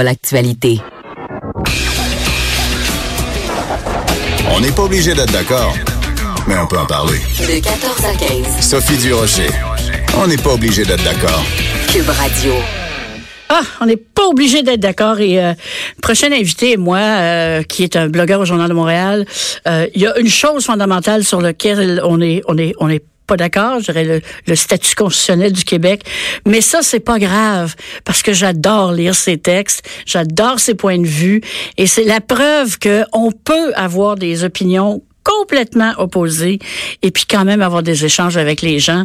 l'actualité. On n'est pas obligé d'être d'accord, mais on peut en parler. De 14 à 15. Sophie Durocher. On n'est pas obligé d'être d'accord. Cube Radio. Ah, on n'est pas obligé d'être d'accord. Et euh, prochain invité, moi, euh, qui est un blogueur au Journal de Montréal, euh, il y a une chose fondamentale sur laquelle on est, on est, on est pas d'accord, je dirais le, le, statut constitutionnel du Québec, mais ça c'est pas grave parce que j'adore lire ces textes, j'adore ces points de vue et c'est la preuve que on peut avoir des opinions complètement opposées et puis quand même avoir des échanges avec les gens.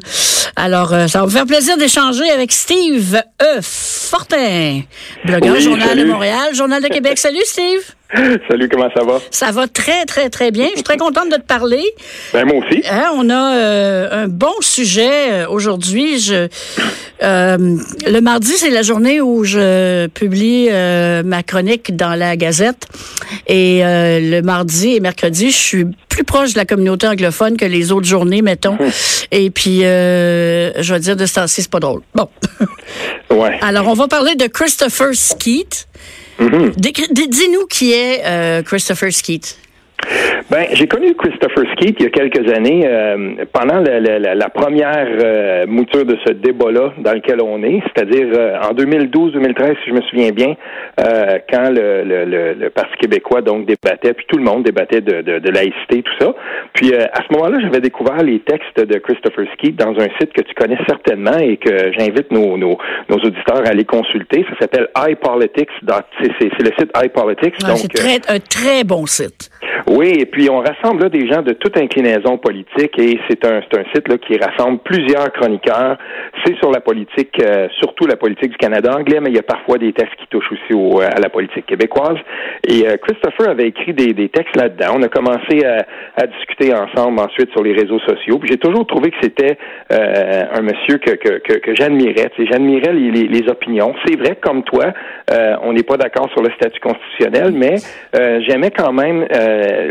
Alors, euh, ça va me faire plaisir d'échanger avec Steve E. Fortin, blogueur Journal de Montréal, Journal de Québec. Salut Steve! Salut, comment ça va? Ça va très, très, très bien. Je suis très contente de te parler. Ben, moi aussi. Hein, on a euh, un bon sujet euh, aujourd'hui. Je, euh, le mardi, c'est la journée où je publie ma chronique dans la Gazette. Et le mardi et mercredi, je suis plus proche de la communauté anglophone que les autres journées, mettons. et puis, je vais dire de ce temps-ci, c'est pas drôle. Bon. ouais. Alors, on va parler de Christopher Skeet. Mm-hmm. Dis-nous qui est euh, Christopher Skeet. Ben, j'ai connu Christopher Skeet il y a quelques années, euh, pendant la, la, la première euh, mouture de ce débat-là dans lequel on est, c'est-à-dire euh, en 2012-2013, si je me souviens bien, quand le, le, le, Parti québécois donc débattait, puis tout le monde débattait de, de, de laïcité, tout ça. Puis à ce moment-là, j'avais découvert les textes de Christopher Skeet dans un site que tu connais certainement et que j'invite nos, nos, nos, auditeurs à aller consulter. Ça s'appelle iPolitics. C'est le site iPolitics. c'est très, un très bon site. Oui, et puis on rassemble là des gens de toute inclinaison politique et c'est un, un site là, qui rassemble plusieurs chroniqueurs. C'est sur la politique, euh, surtout la politique du Canada anglais, mais il y a parfois des textes qui touchent aussi au, à la politique québécoise. Et euh, Christopher avait écrit des, des textes là-dedans. On a commencé à, à, discuter ensemble ensuite sur les réseaux sociaux. Puis j'ai toujours trouvé que c'était euh, un monsieur que, que, que, que j'admirais. J'admirais les, les, les, opinions. C'est vrai, comme toi, on n'est pas d'accord sur le statut constitutionnel, mais j'aimais quand même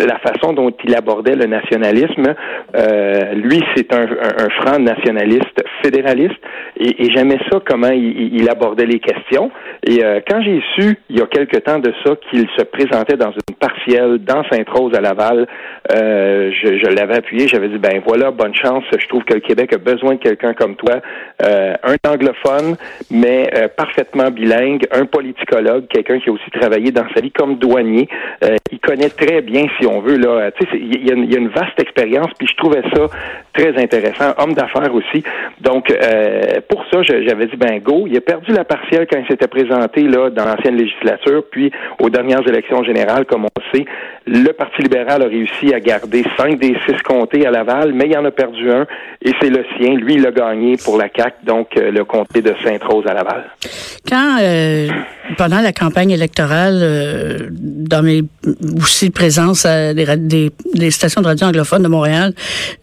la façon dont il abordait le nationalisme. Euh, lui, c'est un, un, franc nationaliste fédéraliste et, et j'aimais ça comment il, il, abordait les questions. Et euh, quand j'ai su, il y a quelque temps de ça, qu'il se présentait dans une partielle dans Sainte-Rose à Laval, euh, je, je l'avais appuyé, j'avais dit, ben voilà, bonne chance, je trouve que le Québec a besoin de quelqu'un comme toi, euh, un anglophone, mais euh, parfaitement bilingue, un politicologue, quelqu'un qui a aussi travaillé dans sa vie comme douanier. Euh, il connaît très bien, si on veut, là, il y, a une vaste expérience, puis je trouvais ça très intéressant, homme d'affaires aussi. Donc, pour ça, j'avais dit, ben go, il a perdu la partielle quand il s'était présenté là dans l'ancienne législature, puis aux dernières élections générales, comme on sait, le Parti libéral a réussi à garder cinq des six comtés à Laval, mais il en a perdu un, et c'est le sien. Lui, il a gagné pour la CAQ, donc euh, le comté de Sainte-Rose à Laval. Quand, euh, pendant la campagne électorale, euh, dans mes aussi présence à des, des, stations de radio anglophones de Montréal,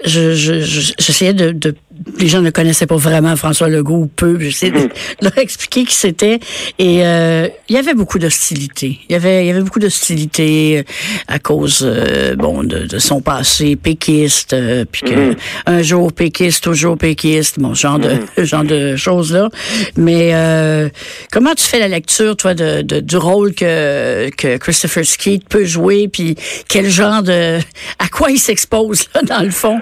j'essayais je, je, de, de les gens ne connaissaient pas vraiment François Legault ou peu. J'essayais de leur expliquer qui c'était. Et euh, il y avait beaucoup d'hostilité. Il y avait, il y avait beaucoup d'hostilité euh, à cause, euh, bon, de, de, son passé péquiste, euh, puis que mm-hmm. un jour péquiste, toujours péquiste, bon, genre de mm-hmm. genre de choses là. Mais euh, comment tu fais la lecture, toi, de, de, du rôle que que Christopher Skeet peut jouer, puis quel genre de, à quoi il s'expose là dans le fond?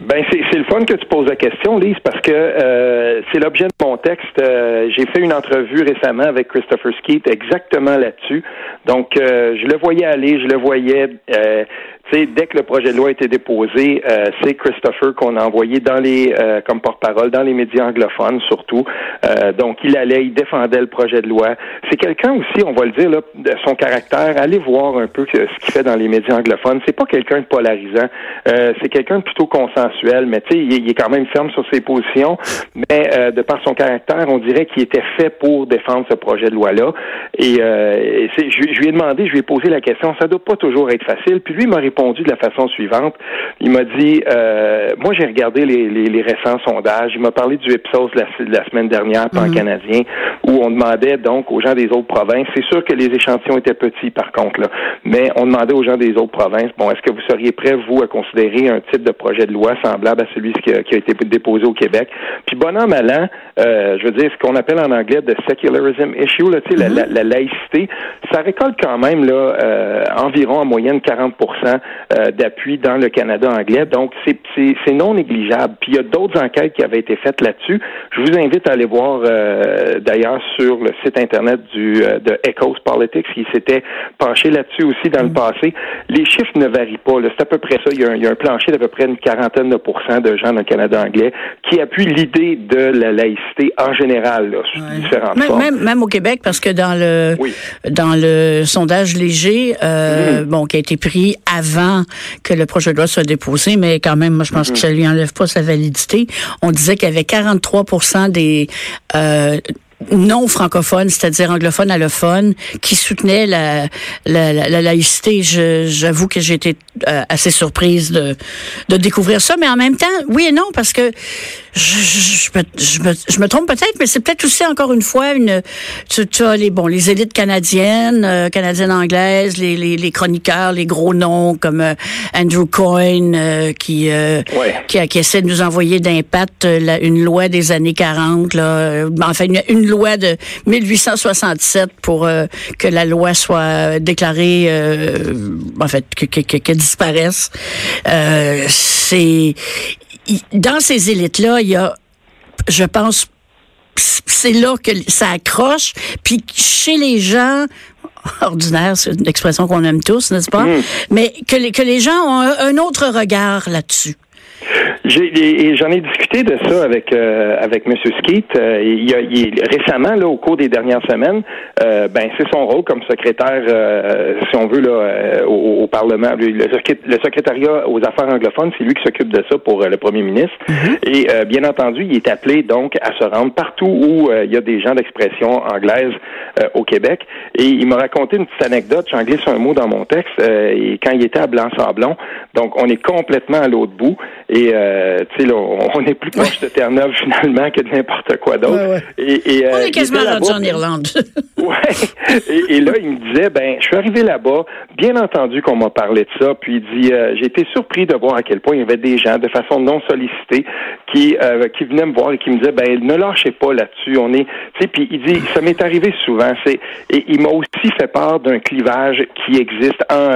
Ben c'est le fun que tu poses la question, Lise, parce que euh, c'est l'objet de mon texte. Euh, j'ai fait une entrevue récemment avec Christopher Skeet exactement là-dessus. Donc euh, je le voyais aller, je le voyais dès que le projet de loi a été déposé, euh, c'est Christopher qu'on a envoyé dans les euh, comme porte-parole dans les médias anglophones surtout. Euh, donc, il allait, il défendait le projet de loi. C'est quelqu'un aussi, on va le dire, là, de son caractère. Allez voir un peu ce qu'il fait dans les médias anglophones. C'est pas quelqu'un de polarisant. c'est quelqu'un de plutôt consensuel, mais tu sais, il, est quand même ferme sur ses positions. Mais de par son caractère, on dirait qu'il était fait pour défendre ce projet de loi-là. Et, je, je, lui ai demandé, je lui ai posé la question. Ça doit pas toujours être facile. Puis lui m'a répondu de la façon suivante. Il m'a dit, euh, moi j'ai regardé les, les, récents sondages. Il m'a parlé du Ipsos la, la semaine dernière, pan mhm. canadien, où on demandait donc aux gens des autres provinces. C'est sûr que les échantillons étaient petits par contre, là, mais on demandait aux gens des autres provinces, bon, est-ce que vous seriez prêts vous à considérer un type de projet de loi semblable à celui qui a, qui a été déposé au Québec? Puis bon an mal an, euh, je veux dire ce qu'on appelle en anglais de secularism issue, là, la, mhm. la, laïcité, ça récolte quand même là euh, environ en moyenne 40 euh, d'appui dans le Canada anglais. Donc, c'est non négligeable. Puis, il y a d'autres enquêtes qui avaient été faites là-dessus. Je vous invite à aller voir, euh, d'ailleurs, sur le site Internet du, euh, de Echoes Politics, qui s'était penché là-dessus aussi dans le passé. Les chiffres ne varient pas. C'est à peu près ça. Il y, a un, il y a un plancher d'à peu près une quarantaine de pourcents de gens dans le Canada anglais qui appuient l'idée de la laïcité en général, là, sous différentes même, formes. Même, même, au Québec, parce que dans le, dans le sondage léger, euh, mm. bon, qui a été pris avant que le projet de loi soit déposé, mais quand même, moi, je pense que mhm. ça lui enlève pas sa validité. On disait qu'il y avait 43% des euh, non francophones, c'est-à-dire anglophones, allophones, qui soutenaient la, la, la, laïcité. J'avoue que j'ai été euh, assez surprise de, de découvrir ça, mais en même temps, oui et non, parce que je, je, me, je, me, trompe peut-être, mais c'est peut-être aussi encore une fois une. Tu, tu as les bon les élites canadiennes, euh, canadiennes anglaises, les, les, les, chroniqueurs, les gros noms comme euh, Andrew Coyne euh, qui, qui, qui essaie de nous envoyer d'impact une loi des années 40, là, enfin une, une, loi de 1867 pour que la loi soit déclarée, en fait, qu'elle que, que, disparaisse. c'est dans ces élites-là, il y a, je pense, c'est là que ça accroche. Puis chez les gens ordinaires, c'est une expression qu'on aime tous, n'est-ce pas? Mm. Mais que les, que les gens ont un autre regard là-dessus. J'ai, j'en ai discuté de ça avec euh, avec M. Skeet. Euh, il, a, il, récemment, là, au cours des dernières semaines, euh, ben c'est son rôle comme secrétaire, euh, si on veut, là, au, Parlement. Le, le, secrétariat aux affaires anglophones, c'est lui qui s'occupe de ça pour le premier ministre. Mm-hmm. Et bien entendu, il est appelé donc à se rendre partout où il y a des gens d'expression anglaise au Québec. Et il m'a raconté une petite anecdote. J'en glisse un mot dans mon texte. et quand il était à Blanc-Sablon, donc on est complètement à l'autre bout. Et euh, tu sais, là, on est plus proche de Terre-Neuve finalement que de n'importe quoi d'autre. Et, euh, on est quasiment rendu en Irlande. ouais. Et, là, il me disait, ben, je suis arrivé là-bas. Bien entendu qu'on m'a parlé de ça. Puis il dit, euh, j'ai été surpris de voir à quel point il y avait des gens de façon non sollicitée qui qui venaient me voir et qui me disaient, ben, ne lâchez pas là-dessus. On est, tu sais, puis il dit, ça m'est arrivé souvent. C'est et il m'a aussi fait part d'un clivage qui existe en,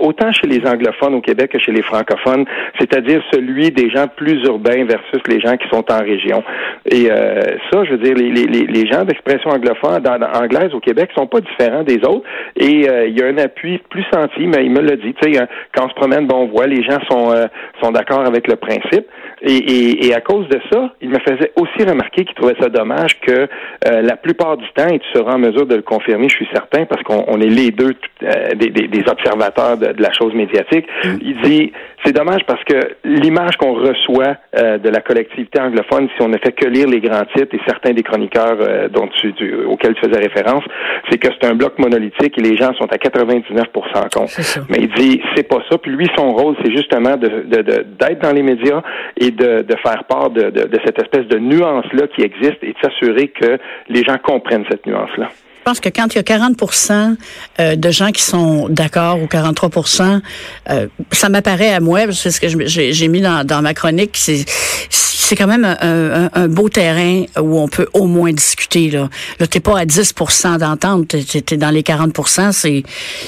autant chez les anglophones au Québec que chez les francophones, c'est-à-dire celui des gens plus urbains versus les gens qui sont en région. Et euh, ça, je veux dire, les, les, les gens d'expression anglophone, anglaise au Québec sont pas différents des autres. Et euh, il y a un appui plus senti, mais il me l'a dit. Tu sais, quand on se promène, bon, on voit les gens sont euh, sont d'accord avec le principe. Et, et, et, à cause de ça, il me faisait aussi remarquer qu'il trouvait ça dommage que la plupart du temps, et tu seras en mesure de le confirmer, je suis certain, parce qu'on est les deux des, des, des, observateurs de, de, la chose médiatique. Mm. Il dit c'est dommage parce que l'image qu'on reçoit euh, de la collectivité anglophone, si on ne fait que lire les grands titres et certains des chroniqueurs euh, dont tu, auxquels tu faisais référence, c'est que c'est un bloc monolithique et les gens sont à 99 contre. Mais il dit c'est pas ça. Puis lui, son rôle, c'est justement de, d'être dans les médias et de, faire part de, cette espèce de nuance-là qui existe et de s'assurer que les gens comprennent cette nuance-là. Je pense que quand il y a 40% euh, de gens qui sont d'accord ou 43 euh, ça m'apparaît à moi, c'est ce que j'ai mis dans, ma chronique, c'est quand même un, un, beau terrain où on peut au moins discuter. Là, là t'es pas à 10% d'entente, t'es es dans les 40% c'est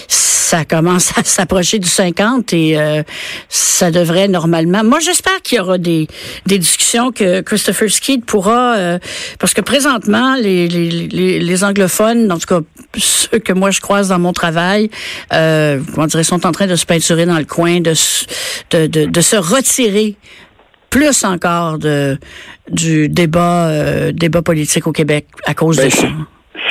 ça commence à s'approcher du 50 et euh, ça devrait normalement. Moi, j'espère qu'il y aura des, des discussions que Christopher Skeet pourra, euh, parce que présentement, les, les, les, les anglophones, en tout cas ceux que moi je croise dans mon travail, euh, comment dire, sont en train de se peinturer dans le coin, de, de, de, de se retirer plus encore de du débat euh, débat politique au Québec à cause Ben, de ça.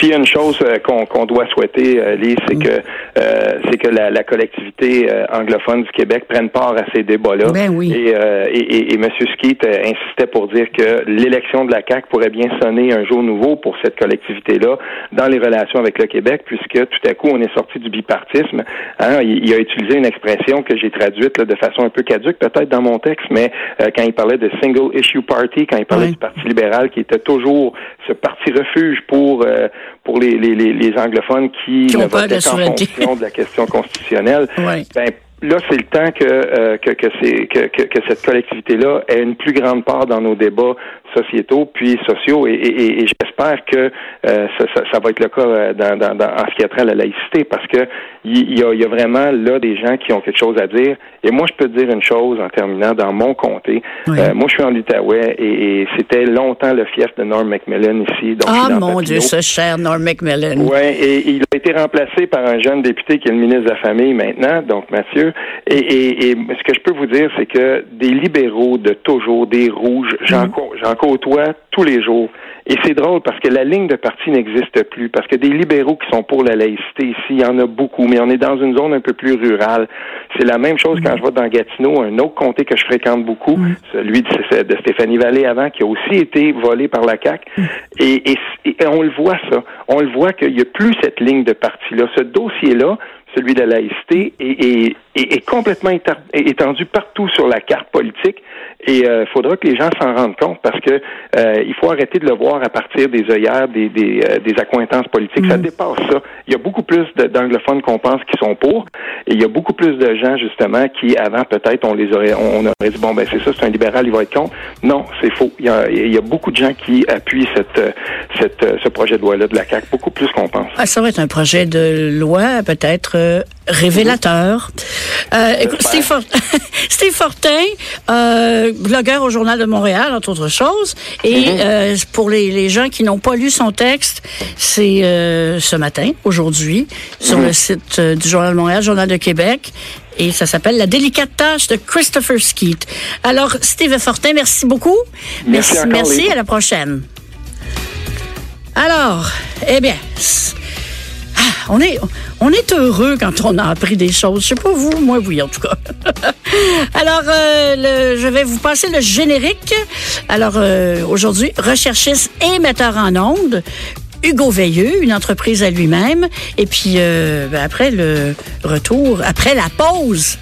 S'il y a une chose euh, qu'on qu'on doit souhaiter, euh, Lise, c'est Mm. que euh, c'est que la, la collectivité euh, anglophone du Québec prenne part à ces débats-là. Ben oui. Et, euh, et, et, et M. Skeet insistait pour dire que l'élection de la CAQ pourrait bien sonner un jour nouveau pour cette collectivité-là dans les relations avec le Québec, puisque tout à coup on est sorti du bipartisme. Hein, il, il a utilisé une expression que j'ai traduite là, de façon un peu caduque, peut-être dans mon texte, mais euh, quand il parlait de single issue party, quand il parlait Oui. du Parti libéral, qui était toujours ce parti refuge pour euh, pour les, les, les, les anglophones qui, Qui ont ne votaient qu'en fonction de la question constitutionnelle. Ouais. Ben, là, c'est le temps que, euh, que, que, c'est, que, que, que cette collectivité-là ait une plus grande part dans nos débats sociétaux puis sociaux et, et, et- et j'espère que euh, ça, ça, ça va être le cas euh, dans, dans, dans- en ce qui a trait à la laïcité parce que il y, a, il y a vraiment là des gens qui ont quelque chose à dire et moi je peux te dire une chose en terminant dans mon comté Oui. Euh, moi je suis en Outaouais et, et c'était longtemps le fief de Norm Macmillan ici donc Ah mon Papineau. Dieu, ce cher Norm Macmillan. Oui, et il a été remplacé par un jeune député qui est le ministre de la Famille maintenant, donc Mathieu. Et, ce que je peux vous dire, c'est que des libéraux de toujours, des rouges, j'en j'en côtoie tous les jours. Et c'est drôle parce que la ligne de parti n'existe plus, parce que des libéraux qui sont pour la laïcité ici, il y en a beaucoup, mais on est dans une zone un peu plus rurale. C'est la même chose quand je vais dans Gatineau, un autre comté que je fréquente beaucoup, celui de, de Stéphanie Vallée avant, qui a aussi été volé par la CAQ. Et, et, et on le voit ça. On le voit qu'il n'y a plus cette ligne de parti-là. Ce dossier-là, celui de la laïcité, est, est, est- est complètement étendu partout sur la carte politique. Et il faudra que les gens s'en rendent compte parce que euh, il faut arrêter de le voir à partir des œillères, des, des, euh, des accointances politiques. Ça dépasse ça. Il y a beaucoup plus d'anglophones qu'on pense qui sont pour. Et il y a beaucoup plus de gens, justement, qui, avant, peut-être, on les aurait, on aurait dit, bon, ben, c'est ça, c'est un libéral, il va être contre. Non, c'est faux. Il y, a, il y a beaucoup de gens qui appuient cette, euh, cette, euh, ce projet de loi-là de la CAQ, beaucoup plus qu'on pense. Ah, ça va être un projet de loi peut-être euh, révélateur. Euh, écoute, Steve, For- Steve Fortin, euh, blogueur au Journal de Montréal, entre autres choses. Et euh, pour les, les gens qui n'ont pas lu son texte, c'est ce matin, aujourd'hui, sur le site euh, du Journal de Montréal, Journal de Québec. Et ça s'appelle La délicate tâche de Christopher Skeet. Alors, Steve Fortin, merci beaucoup. Merci encore, merci à la prochaine. Alors, eh bien, on est, on est heureux quand on a appris des choses. Je sais pas vous, moi oui en tout cas. Alors, euh, je vais vous passer le générique. Alors, euh, aujourd'hui, recherchiste et metteur en ondes. Hugo Veilleux, une entreprise à lui-même. Et puis, euh, ben, après le retour, après la pause,